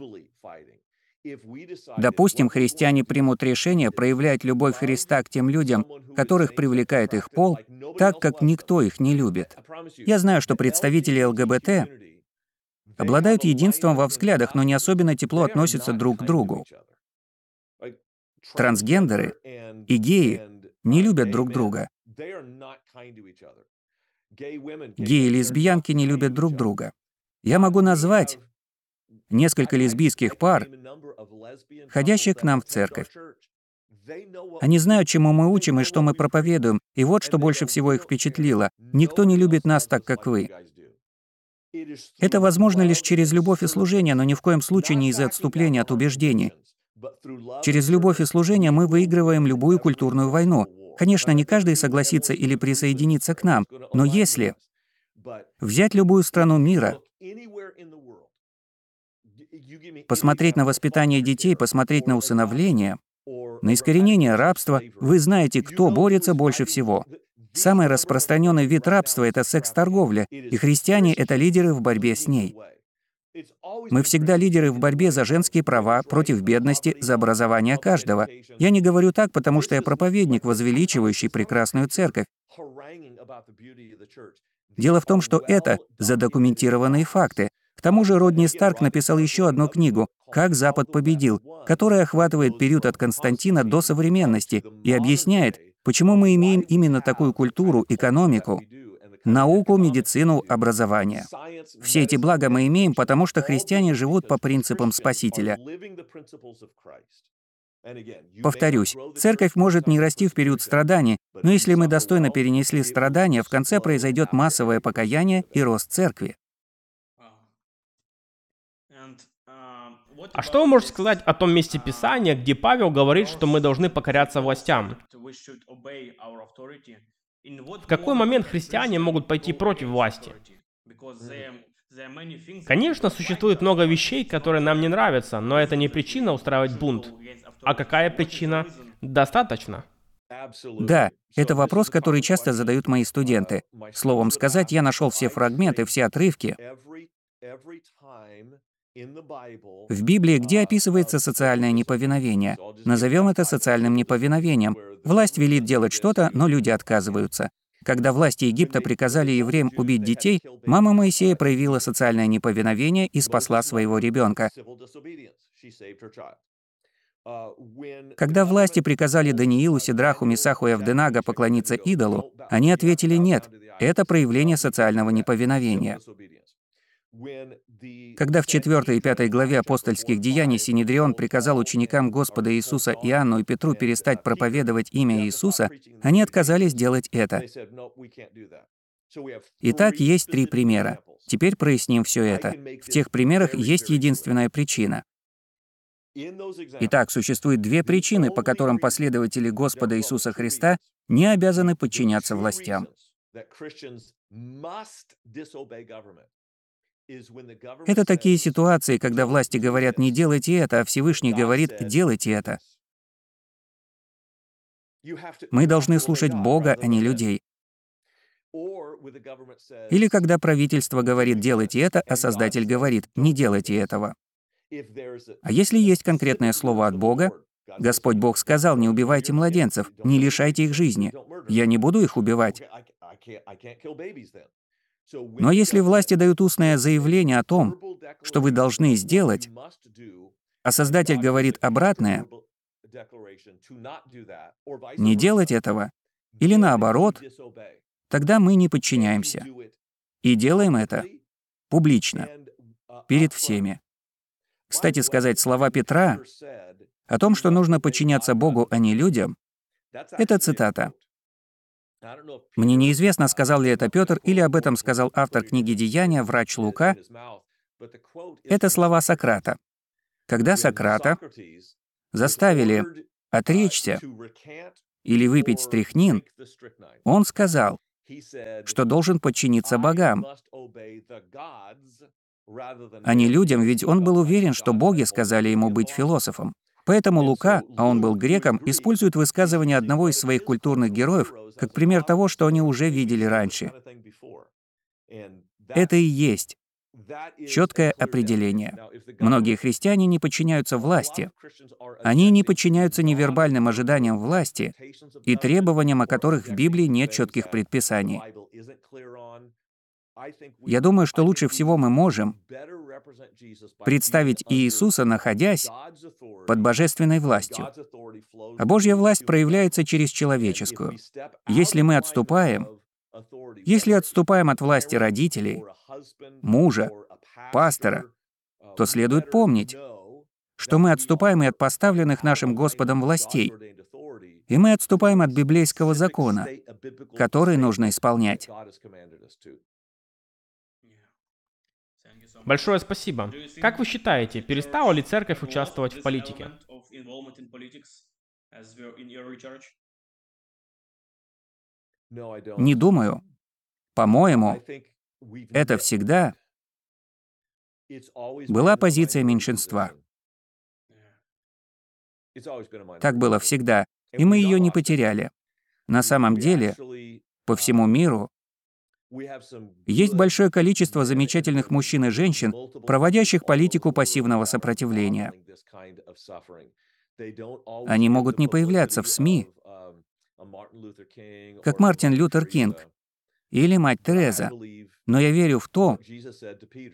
Допустим, христиане примут решение проявлять любовь Христа к тем людям, которых привлекает их пол, так как никто их не любит. Я знаю, что представители ЛГБТ обладают единством во взглядах, но не особенно тепло относятся друг к другу. Трансгендеры и геи не любят друг друга. Геи и лесбиянки не любят друг друга. Я могу назвать несколько лесбийских пар, ходящих к нам в церковь. Они знают, чему мы учим и что мы проповедуем, и вот что больше всего их впечатлило. Никто не любит нас так, как вы. Это возможно лишь через любовь и служение, но ни в коем случае не из-за отступления от убеждений. Через любовь и служение мы выигрываем любую культурную войну. Конечно, не каждый согласится или присоединится к нам, но если взять любую страну мира, посмотреть на воспитание детей, посмотреть на усыновление, на искоренение рабства, вы знаете, кто борется больше всего. Самый распространенный вид рабства — это секс-торговля, и христиане — это лидеры в борьбе с ней. Мы всегда лидеры в борьбе за женские права, против бедности, за образование каждого. Я не говорю так, потому что я проповедник, возвеличивающий прекрасную церковь. Дело в том, что это задокументированные факты. К тому же Родни Старк написал еще одну книгу «Как Запад победил», которая охватывает период от Константина до современности и объясняет, почему мы имеем именно такую культуру, экономику, науку, медицину, образование. Все эти блага мы имеем, потому что христиане живут по принципам Спасителя. Повторюсь, церковь может не расти в период страданий, но если мы достойно перенесли страдания, в конце произойдет массовое покаяние и рост церкви. А что вы можете сказать о том месте Писания, где Павел говорит, что мы должны покоряться властям? В какой момент христиане могут пойти против власти? Конечно, существует много вещей, которые нам не нравятся, но это не причина устраивать бунт. А какая причина? Достаточно. Да, это вопрос, который часто задают мои студенты. Словом сказать, я нашел все фрагменты, все отрывки в Библии, где описывается социальное неповиновение. Назовем это социальным неповиновением. Власть велит делать что-то, но люди отказываются. Когда власти Египта приказали евреям убить детей, мама Моисея проявила социальное неповиновение и спасла своего ребенка. Когда власти приказали Даниилу, Сидраху, Месаху и Авденага поклониться идолу, они ответили «нет». Это проявление социального неповиновения. Когда в 4 и 5 главе апостольских деяний Синедрион приказал ученикам Господа Иисуса Иоанну и Петру перестать проповедовать имя Иисуса, они отказались делать это. Итак, есть три примера. Теперь проясним все это. В тех примерах есть единственная причина. Итак, существует две причины, по которым последователи Господа Иисуса Христа не обязаны подчиняться властям. Это такие ситуации, когда власти говорят «не делайте это», а Всевышний говорит «делайте это». Мы должны слушать Бога, а не людей. Или когда правительство говорит «делайте это», а Создатель говорит «не делайте этого». А если есть конкретное слово от Бога, Господь Бог сказал, не убивайте младенцев, не лишайте их жизни. Я не буду их убивать. Но если власти дают устное заявление о том, что вы должны сделать, а Создатель говорит обратное, не делать этого, или наоборот, тогда мы не подчиняемся. И делаем это публично, перед всеми. Кстати сказать, слова Петра о том, что нужно подчиняться Богу, а не людям, это цитата. Мне неизвестно, сказал ли это Петр или об этом сказал автор книги «Деяния», врач Лука. Это слова Сократа. Когда Сократа заставили отречься или выпить стрихнин, он сказал, что должен подчиниться богам, а не людям, ведь он был уверен, что боги сказали ему быть философом. Поэтому Лука, а он был греком, использует высказывание одного из своих культурных героев как пример того, что они уже видели раньше. Это и есть четкое определение. Многие христиане не подчиняются власти. Они не подчиняются невербальным ожиданиям власти и требованиям, о которых в Библии нет четких предписаний. Я думаю, что лучше всего мы можем представить Иисуса, находясь под божественной властью. А Божья власть проявляется через человеческую. Если мы отступаем, если отступаем от власти родителей, мужа, пастора, то следует помнить, что мы отступаем и от поставленных нашим Господом властей, и мы отступаем от библейского закона, который нужно исполнять. Большое спасибо. Как вы считаете, перестала ли церковь участвовать в политике? Не думаю. По-моему, это всегда была позиция меньшинства. Так было всегда, и мы ее не потеряли. На самом деле, по всему миру есть большое количество замечательных мужчин и женщин, проводящих политику пассивного сопротивления. Они могут не появляться в СМИ, как Мартин Лютер Кинг или мать Тереза. Но я верю в то,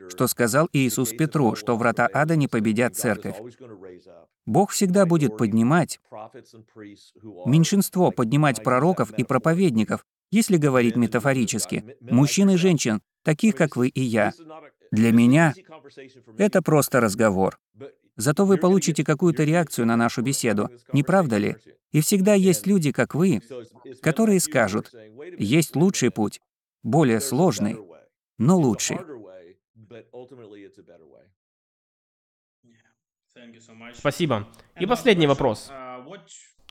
что сказал Иисус Петру, что врата ада не победят церковь. Бог всегда будет поднимать меньшинство, поднимать пророков и проповедников, если говорить метафорически, мужчин и женщин, таких, как вы и я. Для меня это просто разговор. Зато вы получите какую-то реакцию на нашу беседу, не правда ли? И всегда есть люди, как вы, которые скажут, есть лучший путь, более сложный, но лучший. Спасибо. И последний вопрос.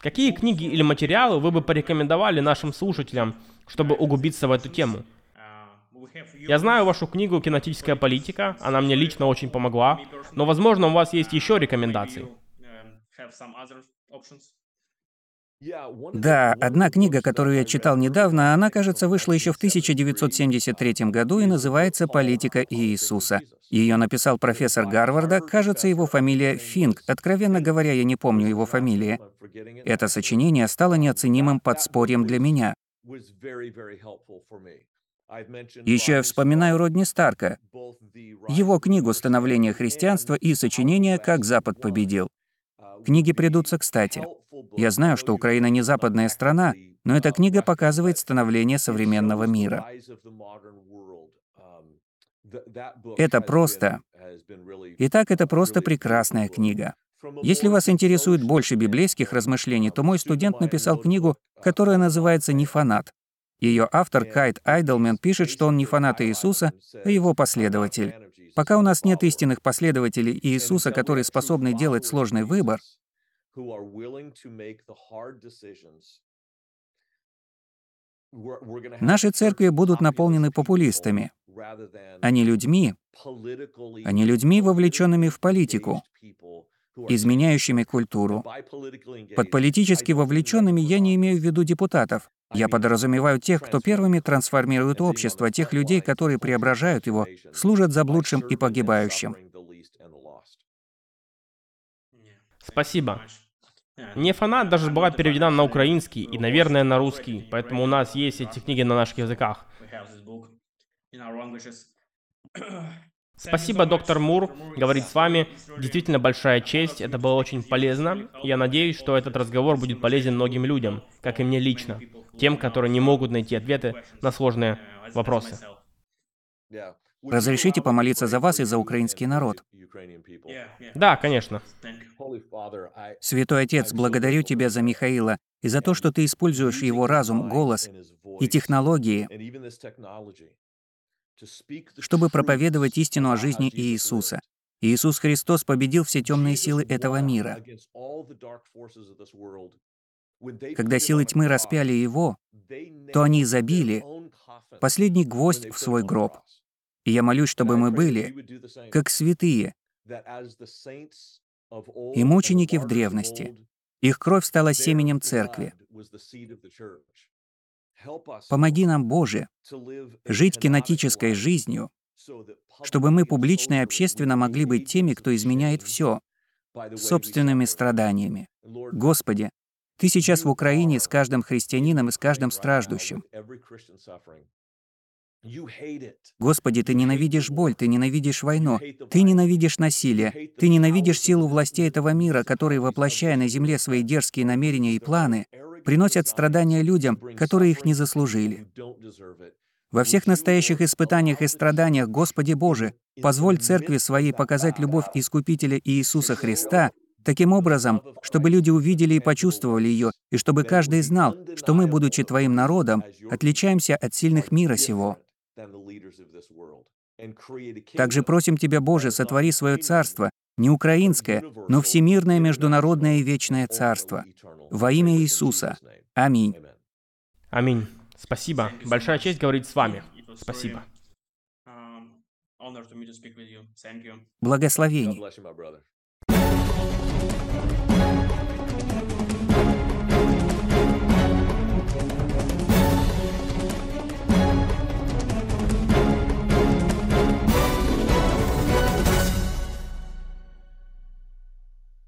Какие книги или материалы вы бы порекомендовали нашим слушателям, чтобы углубиться в эту тему? Я знаю вашу книгу «Кинетическая политика», она мне лично очень помогла, но, возможно, у вас есть еще рекомендации. Да, одна книга, которую я читал недавно, она, кажется, вышла еще в 1973 году и называется «Политика Иисуса». Ее написал профессор Гарварда, кажется, его фамилия Финк. Откровенно говоря, я не помню его фамилии. Это сочинение стало неоценимым подспорьем для меня. Еще я вспоминаю Родни Старка, его книгу «Становление христианства» и сочинение «Как Запад победил». Книги придутся кстати. Я знаю, что Украина не западная страна, но эта книга показывает становление современного мира. Это просто... Итак, это просто прекрасная книга. Если вас интересует больше библейских размышлений, то мой студент написал книгу, которая называется «Не фанат». Ее автор Кайт Айдлмен пишет, что он не фанат Иисуса, а его последователь. Пока у нас нет истинных последователей Иисуса, которые способны делать сложный выбор, Наши церкви будут наполнены популистами, а не людьми, а не людьми, вовлеченными в политику, изменяющими культуру. Под политически вовлеченными я не имею в виду депутатов. Я подразумеваю тех, кто первыми трансформирует общество, тех людей, которые преображают его, служат заблудшим и погибающим. Спасибо. Не фанат даже была переведена на украинский и, наверное, на русский, поэтому у нас есть эти книги на наших языках. Спасибо, доктор Мур, говорить с вами. Действительно большая честь, это было очень полезно. Я надеюсь, что этот разговор будет полезен многим людям, как и мне лично, тем, которые не могут найти ответы на сложные вопросы. Разрешите помолиться за вас и за украинский народ. Да, конечно. Святой Отец, благодарю Тебя за Михаила и за то, что Ты используешь его разум, голос и технологии, чтобы проповедовать истину о жизни Иисуса. Иисус Христос победил все темные силы этого мира. Когда силы тьмы распяли Его, то они забили последний гвоздь в свой гроб. И я молюсь, чтобы мы были, как святые, и мученики в древности. Их кровь стала семенем церкви. Помоги нам, Боже, жить кинетической жизнью, чтобы мы публично и общественно могли быть теми, кто изменяет все, собственными страданиями. Господи, Ты сейчас в Украине с каждым христианином и с каждым страждущим. Господи, Ты ненавидишь боль, Ты ненавидишь войну, Ты ненавидишь насилие, Ты ненавидишь силу властей этого мира, которые, воплощая на земле свои дерзкие намерения и планы, приносят страдания людям, которые их не заслужили. Во всех настоящих испытаниях и страданиях, Господи Боже, позволь Церкви Своей показать любовь Искупителя Иисуса Христа. таким образом, чтобы люди увидели и почувствовали ее, и чтобы каждый знал, что мы, будучи Твоим народом, отличаемся от сильных мира сего. Также просим Тебя, Боже, сотвори свое царство, не украинское, но всемирное, международное и вечное царство. Во имя Иисуса. Аминь. Аминь. Спасибо. Большая честь говорить с вами. Спасибо. Благословений.